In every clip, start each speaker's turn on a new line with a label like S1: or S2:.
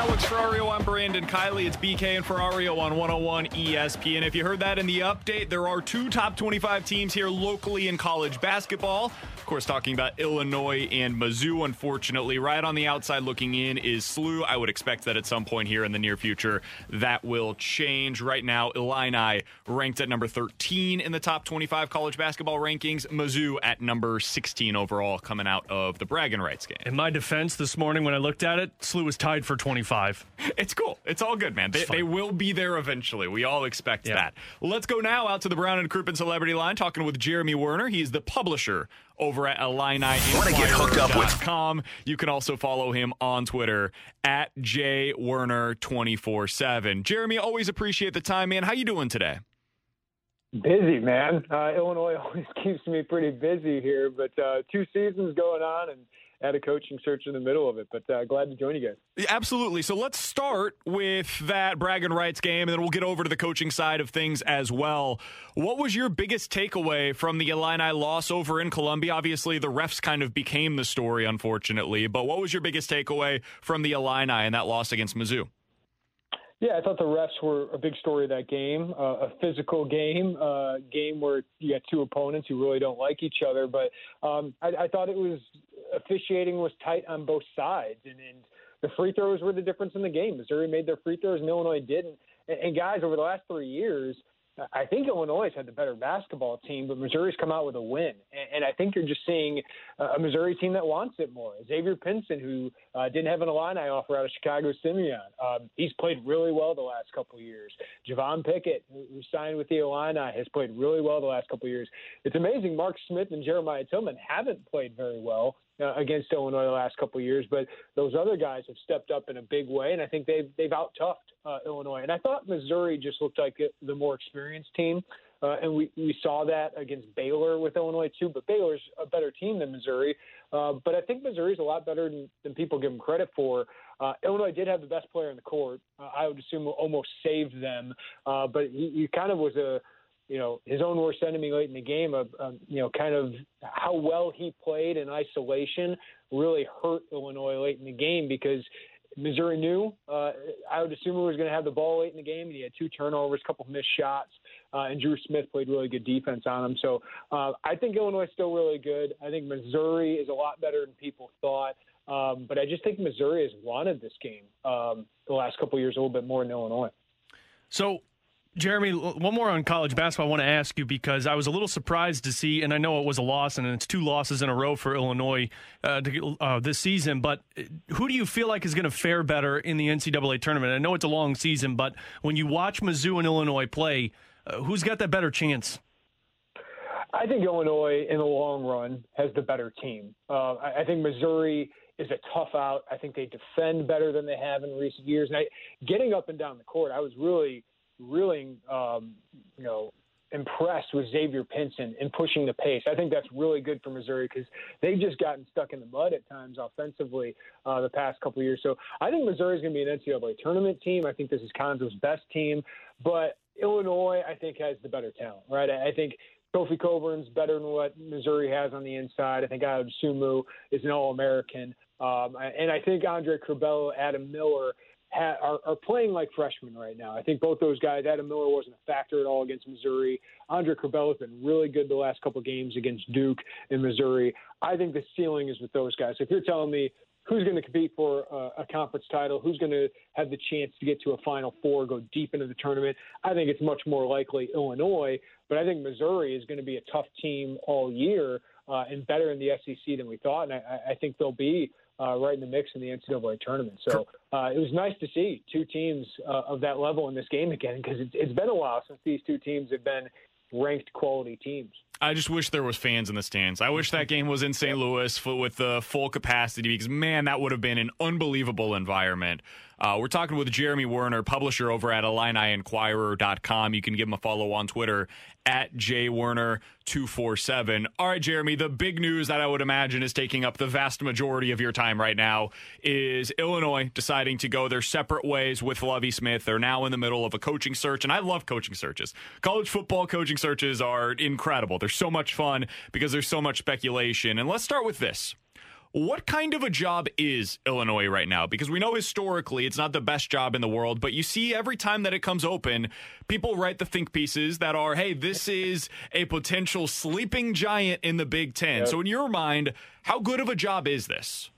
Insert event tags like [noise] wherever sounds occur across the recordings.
S1: Alex Ferrario. I'm Brandon Kiley. It's BK and Ferrario on 101 ESPN. And if you heard that in the update, there are two top 25 teams here locally in college basketball. Of course, talking about Illinois and Mizzou. Unfortunately, right on the outside looking in is SLU. I would expect that at some point here in the near future that will change. Right now, Illini ranked at number 13 in the top 25 college basketball rankings. Mizzou at number 16 overall coming out of the bragging rights game.
S2: In my defense, this morning when I looked at it, SLU was tied for 25.
S1: It's cool. It's all good, man. They, they will be there eventually. We all expect
S2: Yeah.
S1: that. Let's go now out to the Brown and Crouppen Celebrity Line, talking with Jeremy Werner. He's the publisher over at Illini.
S3: Wanna get hooked up with-
S1: Com. You can also follow him on Twitter at jwerner247. Jeremy, always appreciate the time, man. How you doing today?
S4: Busy, man. Uh, Illinois [laughs] always keeps me pretty busy here, but uh, two seasons going on and had a coaching search in the middle of it. But uh, glad to join you guys.
S1: Yeah, Absolutely. So let's start with that bragging rights game, and then we'll get over to the coaching side of things as well. What was your biggest takeaway from the Illini loss over in Columbia? Obviously, the refs kind of became the story, unfortunately. But what was your biggest takeaway from the Illini and that loss against Mizzou?
S4: Yeah, I thought the refs were a big story of that game. Uh, a physical game, uh, game where you got two opponents who really don't like each other. But um, I, I thought it was officiating was tight on both sides, and, and the free throws were the difference in the game. Missouri made their free throws, and Illinois didn't. And, and guys, over the last three years, I think Illinois had the better basketball team, but Missouri's come out with a win, and, and I think you're just seeing a Missouri team that wants it more. Xavier Pinson, who uh, didn't have an Illini offer out of Chicago Simeon, um, he's played really well the last couple of years. Javon Pickett, who signed with the Illini, has played really well the last couple of years. It's amazing. Mark Smith and Jeremiah Tilmon haven't played very well uh, against Illinois the last couple of years, but those other guys have stepped up in a big way, and I think they've they've out toughed uh, Illinois. And I thought Missouri just looked like the more experienced team, uh, and we we saw that against Baylor with Illinois too. But Baylor's a better team than Missouri, uh, but I think Missouri's a lot better than, than people give them credit for. Uh, Illinois did have the best player in the court. Uh, I would assume almost saved them, uh, but he, he kind of was a you know, his own worst enemy late in the game of, um, you know, kind of how well he played in isolation really hurt Illinois late in the game because Missouri knew. Uh, I would assume he was going to have the ball late in the game, and he had two turnovers, a couple of missed shots, uh, and Dru Smith played really good defense on him. So uh, I think Illinois is still really good. I think Missouri is a lot better than people thought. Um, but I just think Missouri has wanted this game um, the last couple years a little bit more than Illinois.
S2: So, Jeremy, one more on college basketball I want to ask you because I was a little surprised to see, and I know it was a loss, and it's two losses in a row for Illinois uh, to, uh, this season. But uh, who do you feel like is going to fare better in the NCAA tournament? I know it's a long season, but when you watch Mizzou and Illinois play, uh, who's got that better chance?
S4: I think Illinois, in the long run, has the better team. Uh, I, think Missouri is a tough out. I think they defend better than they have in recent years. And I, getting up and down the court, I was really, really, um, you know, impressed with Xavier Pinson in pushing the pace. I think that's really good for Missouri because they've just gotten stuck in the mud at times offensively uh, the past couple years. So I think Missouri is going to be an NCAA tournament team. I think this is Cuonzo's best team, but Illinois, I think, has the better talent, right? I, think Kofi Cockburn's better than what Missouri has on the inside. I think Ayo Dosunmu is an All American. Um, and I think Andre Curbelo, Adam Miller, ha- are, are playing like freshmen right now. I think both those guys, Adam Miller wasn't a factor at all against Missouri. Andre Curbelo has been really good the last couple games against Duke and Missouri. I think the ceiling is with those guys. So If you're telling me who's going to compete for a, a conference title, who's going to have the chance to get to a Final Four, go deep into the tournament, I think it's much more likely Illinois. But I think Missouri is going to be a tough team all year uh, and better in the SEC than we thought. And I, I think they'll be uh, right in the mix in the NCAA tournament. So uh, it was nice to see two teams uh, of that level in this game again because it's, it's been a while since these two teams have been ranked quality teams.
S1: I just wish there was fans in the stands. I wish that game was in St. Louis with the full capacity because man, that would have been an unbelievable environment. Uh, we're talking with Jeremy Werner, publisher over at IlliniInquirer.com. You can give him a follow on Twitter at jwerner247. All right, Jeremy, the big news that I would imagine is taking up the vast majority of your time right now is Illinois deciding to go their separate ways with Lovie Smith. They're now in the middle of a coaching search, and I love coaching searches. College football coaching searches are incredible. They're so much fun because there's so much speculation. And let's start with this. What kind of a job is Illinois right now? Because we know historically it's not the best job in the world, but you see every time that it comes open, people write the think pieces that are, hey, this is a potential sleeping giant in the Big Ten. Yep. So, in your mind, how good of a job is this?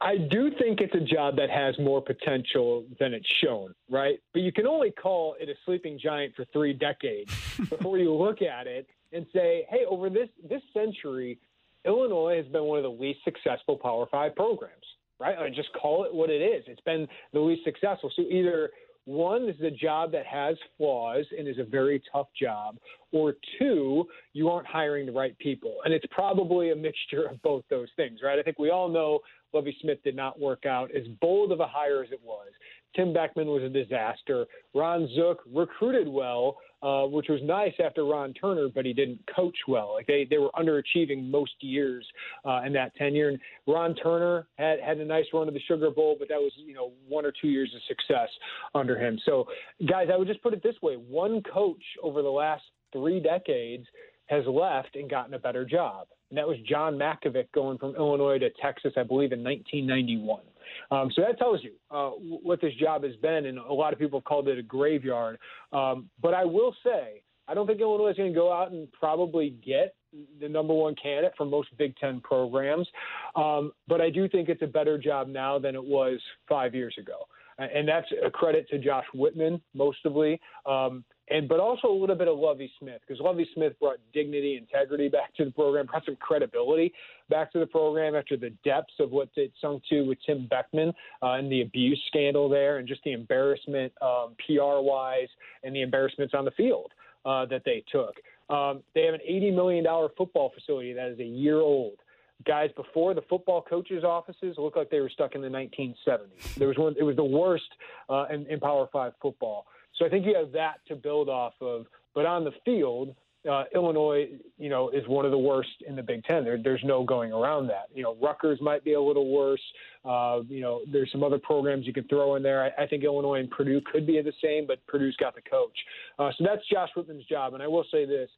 S4: I do think it's a job that has more potential than it's shown, right? But you can only call it a sleeping giant for three decades [laughs] before you look at it and say, hey, over this this century, Illinois has been one of the least successful Power Five programs, right? I just call it what it is. It's been the least successful. So either one, this is a job that has flaws and is a very tough job, or two, you aren't hiring the right people. And it's probably a mixture of both those things, right? I think we all know Lovie Smith did not work out as bold of a hire as it was. Tim Beckman was a disaster. Ron Zook recruited well, uh, which was nice after Ron Turner, but he didn't coach well. Like they, they were underachieving most years uh, in that tenure. And Ron Turner had had a nice run to the Sugar Bowl, but that was you know one or two years of success under him. So, guys, I would just put it this way: one coach over the last three decades has left and gotten a better job, and that was John Mackovic going from Illinois to Texas, I believe, in 1991. Um, so that tells you uh, what this job has been, and a lot of people have called it a graveyard. Um, but I will say, I don't think Illinois is going to go out and probably get the number one candidate for most Big Ten programs. Um, but I do think it's a better job now than it was five years ago. And that's a credit to Josh Whitman, mostly. Um, and but also a little bit of Lovie Smith because Lovie Smith brought dignity, integrity back to the program, brought some credibility back to the program after the depths of what it sunk to with Tim Beckman uh, and the abuse scandal there, and just the embarrassment um, PR wise and the embarrassments on the field uh, that they took. Um, they have an $80 million football facility that is a year old guys before the football coaches' offices looked like they were stuck in the 1970s. There was one; it was the worst uh, in, in Power Five football. So I think you have that to build off of. But on the field, uh, Illinois, you know, is one of the worst in the Big Ten. There, there's no going around that. You know, Rutgers might be a little worse. Uh, you know, there's some other programs you could throw in there. I, I think Illinois and Purdue could be the same, but Purdue's got the coach. Uh, so that's Josh Whitman's job. And I will say this: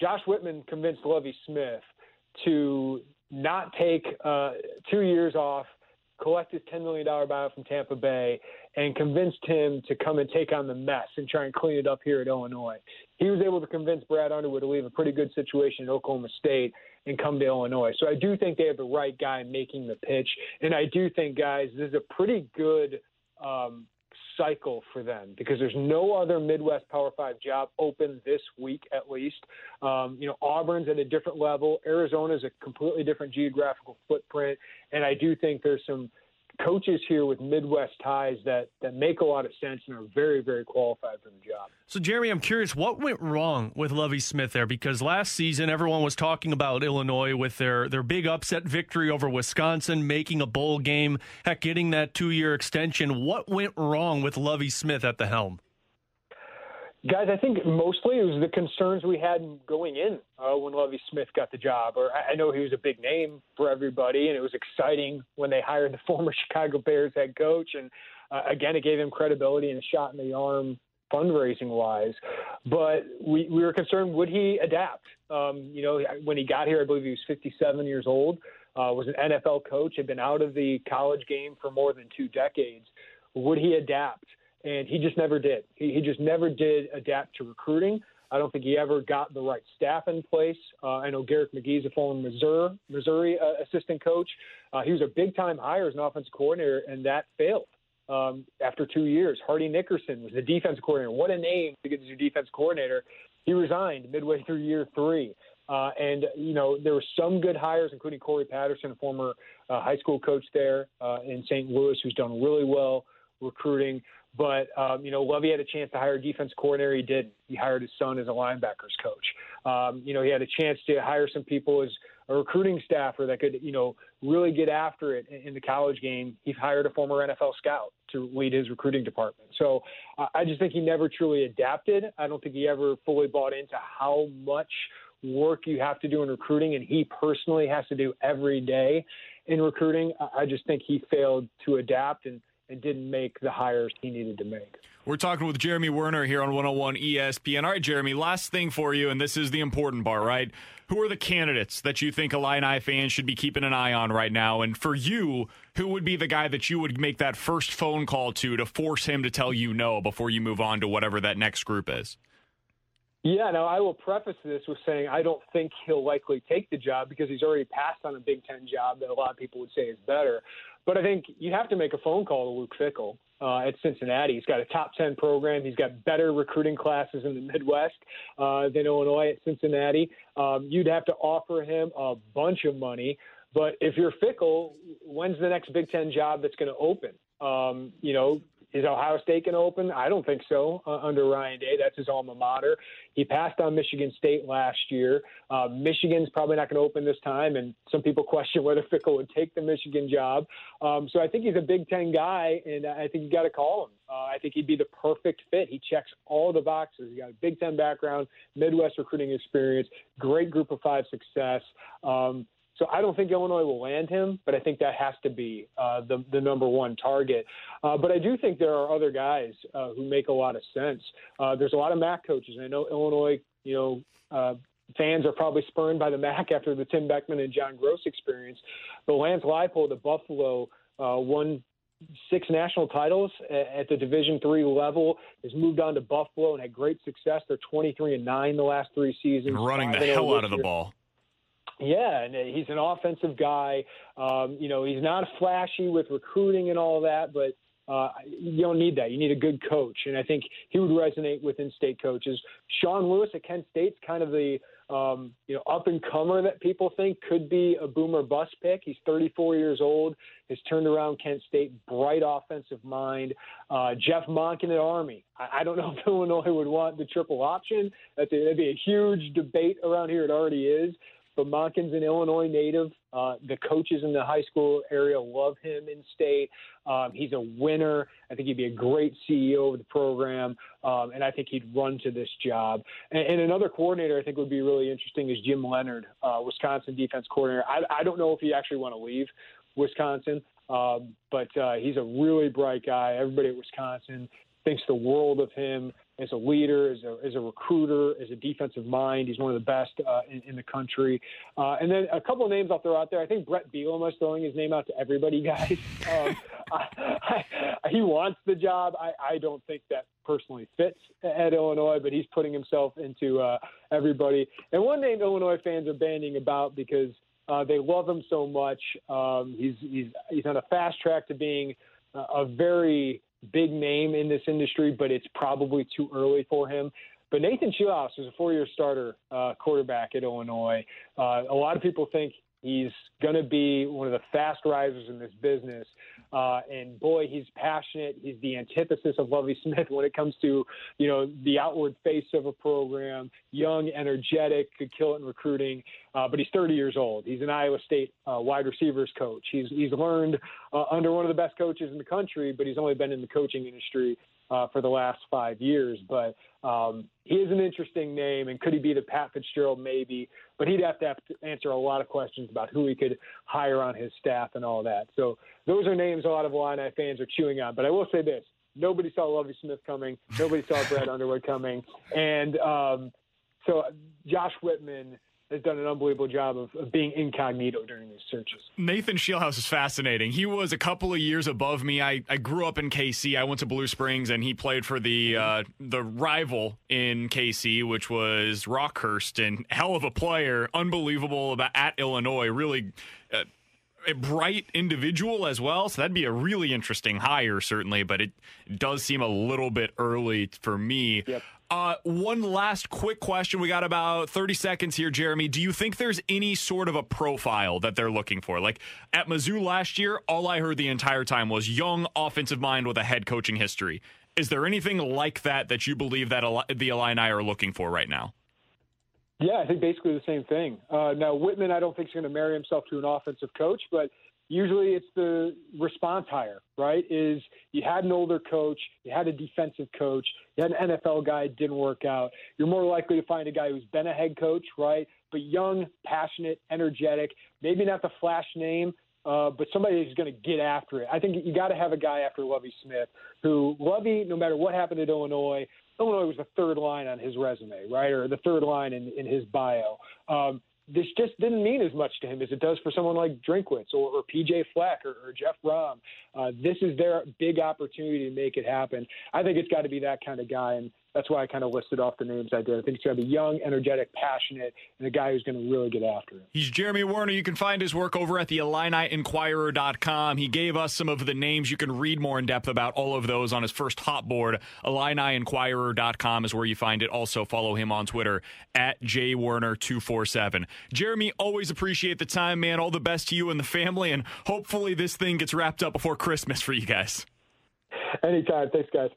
S4: Josh Whitman convinced Lovie Smith to not take uh, two years off collect his $10 million buyout from Tampa Bay and convinced him to come and take on the mess and try and clean it up here at Illinois. He was able to convince Brad Underwood to leave a pretty good situation at Oklahoma State and come to Illinois. So I do think they have the right guy making the pitch. And I do think, guys, this is a pretty good um, cycle for them because there's no other Midwest Power Five job open this week at least. Um, you know, Auburn's at a different level. Arizona's a completely different geographical footprint, and I do think there's some coaches here with Midwest ties that that make a lot of sense and are very very qualified for the job.
S2: So Jeremy, I'm curious what went wrong with Lovie Smith there because last season everyone was talking about Illinois with their their big upset victory over Wisconsin, making a bowl game, heck, getting that two year extension. What went wrong with Lovie Smith at the helm?
S4: Guys, I think mostly it was the concerns we had going in uh, when Lovie Smith got the job. Or I know he was a big name for everybody, and it was exciting when they hired the [laughs] former Chicago Bears head coach. And uh, again, it gave him credibility and a shot in the arm fundraising wise. But we, we were concerned would he adapt? Um, you know, when he got here, I believe he was 57 years old, uh, was an NFL coach, had been out of the college game for more than two decades would he adapt? And he just never did. He, he just never did adapt to recruiting. I don't think he ever got the right staff in place. Uh, I know Garrick McGee is a former Missouri, Missouri uh, assistant coach. Uh, he was a big time hire as an offensive coordinator, and that failed um, after two years. Hardy Nickerson was the defense coordinator. What a name to get as your defense coordinator. He resigned midway through year three. Uh, and, you know, there were some good hires, including Cory Patterson, a former uh, high school coach there uh, in St. Louis, who's done really well recruiting. But um, you know, Lovie had a chance to hire a defense coordinator. He did. He hired his son as a linebackers coach. Um, you know, he had a chance to hire some people as a recruiting staffer that could, you know, really get after it in the college game. He hired a former NFL scout to lead his recruiting department. So uh, I just think he never truly adapted. I don't think he ever fully bought into how much work you have to do in recruiting, and he personally has to do every day in recruiting. I just think he failed to adapt and and didn't make the hires he needed to make.
S1: We're talking with Jeremy Werner here on 101 ESPN. All right, Jeremy, last thing for you, and this is the important part, right? Who are the candidates that you think Illini fans should be keeping an eye on right now? And for you, who would be the guy that you would make that first phone call to to force him to tell you no before you move on to whatever that next group is?
S4: Yeah, now I will preface this with saying I don't think he'll likely take the job because he's already passed on a Big Ten job that a lot of people would say is better. But I think you have to make a phone call to Luke Fickell uh, at Cincinnati. He's got a top 10 program. He's got better recruiting classes in the Midwest uh, than Illinois at Cincinnati. Um, you'd have to offer him a bunch of money. But if you're Fickell, when's the next Big Ten job that's going to open? Um, you know, is Ohio State going to open? I don't think so uh, under Ryan Day. That's his alma mater. He passed on Michigan State last year. Uh, Michigan's probably not going to open this time, and some people [laughs] question whether Fickell would take the Michigan job. Um, so I think he's a Big Ten guy, and I think you got to call him. Uh, I think he'd be the perfect fit. He checks all the boxes. He got a Big Ten background, Midwest recruiting experience, great Group of Five success. Um, so I don't think Illinois will land him, but I think that has to be uh, the the number one target. Uh, but I do think there are other guys uh, who make a lot of sense. Uh, there's a lot of MAC coaches. I know Illinois, you know. Uh, fans are probably spurned by the MAC [laughs] after the Tim Beckman and John Gross experience. But Lance Leipold at Buffalo uh, won six national titles at the Division three level. Has moved on to Buffalo and had great success. They're 23 and nine the last three seasons.
S1: Running the hell out of the ball.
S4: Yeah, and he's an offensive guy. Um, you know, he's not flashy with recruiting and all that, but uh, you don't need that. You need a good coach, and I think he would resonate with in-state coaches. Sean Lewis at Kent State's kind of the um, you know up and comer that people think could be a boomer bust pick. He's 34 years old. Has turned around Kent State. Bright offensive mind. Uh, Jeff Monken at Army. I, I don't [laughs] know if Illinois would want the triple option. That'd be a huge debate around here. It already is. But Monken's an Illinois native. Uh, the coaches in the high school area love him in state. Um, he's a winner. I think he'd be a great CEO of the program, um, and I think he'd run to this job. And, and, another coordinator I think would be really interesting is Jim Leonhard, uh, Wisconsin defense coordinator. I, I don't know if he actually want to leave Wisconsin, um, but uh, he's a really bright guy. Everybody at Wisconsin thinks the world of him as a leader, as a, as a recruiter, as a defensive mind. He's one of the best uh, in, in, the country. Uh, and then a couple of names I'll throw out there. I think Bret Bielema is throwing his name out to everybody, [laughs] guys. Um, I, I, he wants the job. I, I don't think that personally fits at Illinois, but he's putting himself into uh, everybody. And one name Illinois fans are banding about because uh, they love him so much. Um, he's he's he's on a fast track to being a very big name in this industry, but it's probably too early for him. But Nathan Scheelhaase is a four-year starter uh, quarterback at Illinois. Uh, a lot of people think he's going to be one of the fast risers in this business. Uh, and boy, he's passionate. He's the antithesis of Lovie Smith when it comes to, you know, the outward face of a program. Young, energetic, could kill it in recruiting. Uh, but he's 30 years old. He's an Iowa State uh, wide receivers coach. He's he's learned uh, under one of the best coaches in the country, but he's only been in the coaching industry uh, for the last five years. But um, he is an interesting name, and could he be the Pat Fitzgerald? Maybe, but he'd have to, have to answer a lot of questions about who he could hire on his staff and all that. So those are names a lot of Illini fans are chewing on. But I will say this: nobody saw Lovie Smith coming. Nobody saw Brad Underwood coming, and um, so Josh Whitman has done an unbelievable job of, of being incognito during these searches.
S1: Nathan Scheelhaase is fascinating. He was a couple of years above me. I, I grew up in KC. I went to Blue Springs, and he played for the uh, the rival in KC, which was Rockhurst, and hell of a player, unbelievable about at Illinois. Really. Uh, a bright individual as well. So that'd be a really interesting hire, certainly, but it does seem a little bit early for me.
S4: Yep.
S1: Uh, one last quick question. We got about 30 seconds here, Jeremy. Do you think there's any sort of a profile that they're looking for? Like at Mizzou last year, all I heard the entire time was young offensive mind with a head coaching history. Is there anything like that that you believe that the Illini are looking for right now?
S4: Yeah, I think basically the same thing. Uh, now, Whitman, I don't think is going to marry himself to an offensive coach, but usually it's the response hire, right? Is you had an older coach, you had a defensive coach, you had an NFL guy, it didn't work out. You're more likely to find a guy who's been a head coach, right? But young, passionate, energetic, maybe not the flash name, uh, but somebody who's going to get after it. I think you got to have a guy after Lovie Smith who Lovie, no matter what happened at Illinois, Illinois was the third line on his resume, right, or the third line in, in his bio. Um, this just didn't mean as much to him as it does for someone like Drinkwitz or, or PJ Fleck or, or Jeff Brohm. Uh, this is their big opportunity to make it happen. I think it's got to be that kind of guy, and that's why I kind of listed off the names I did. I think he's going to be young, energetic, passionate, and a guy who's going to really get after it.
S1: He's Jeremy Werner. You can find his work over at the IlliniInquirer.com. He gave us some of the names. You can read more in depth about all of those on his first hot board. IlliniInquirer.com is where you find it. Also, follow him on Twitter at jwerner247. Jeremy, always appreciate the time, man. All the best to you and the family, and hopefully this thing gets wrapped up before Christmas for you guys.
S4: Anytime. Thanks, guys.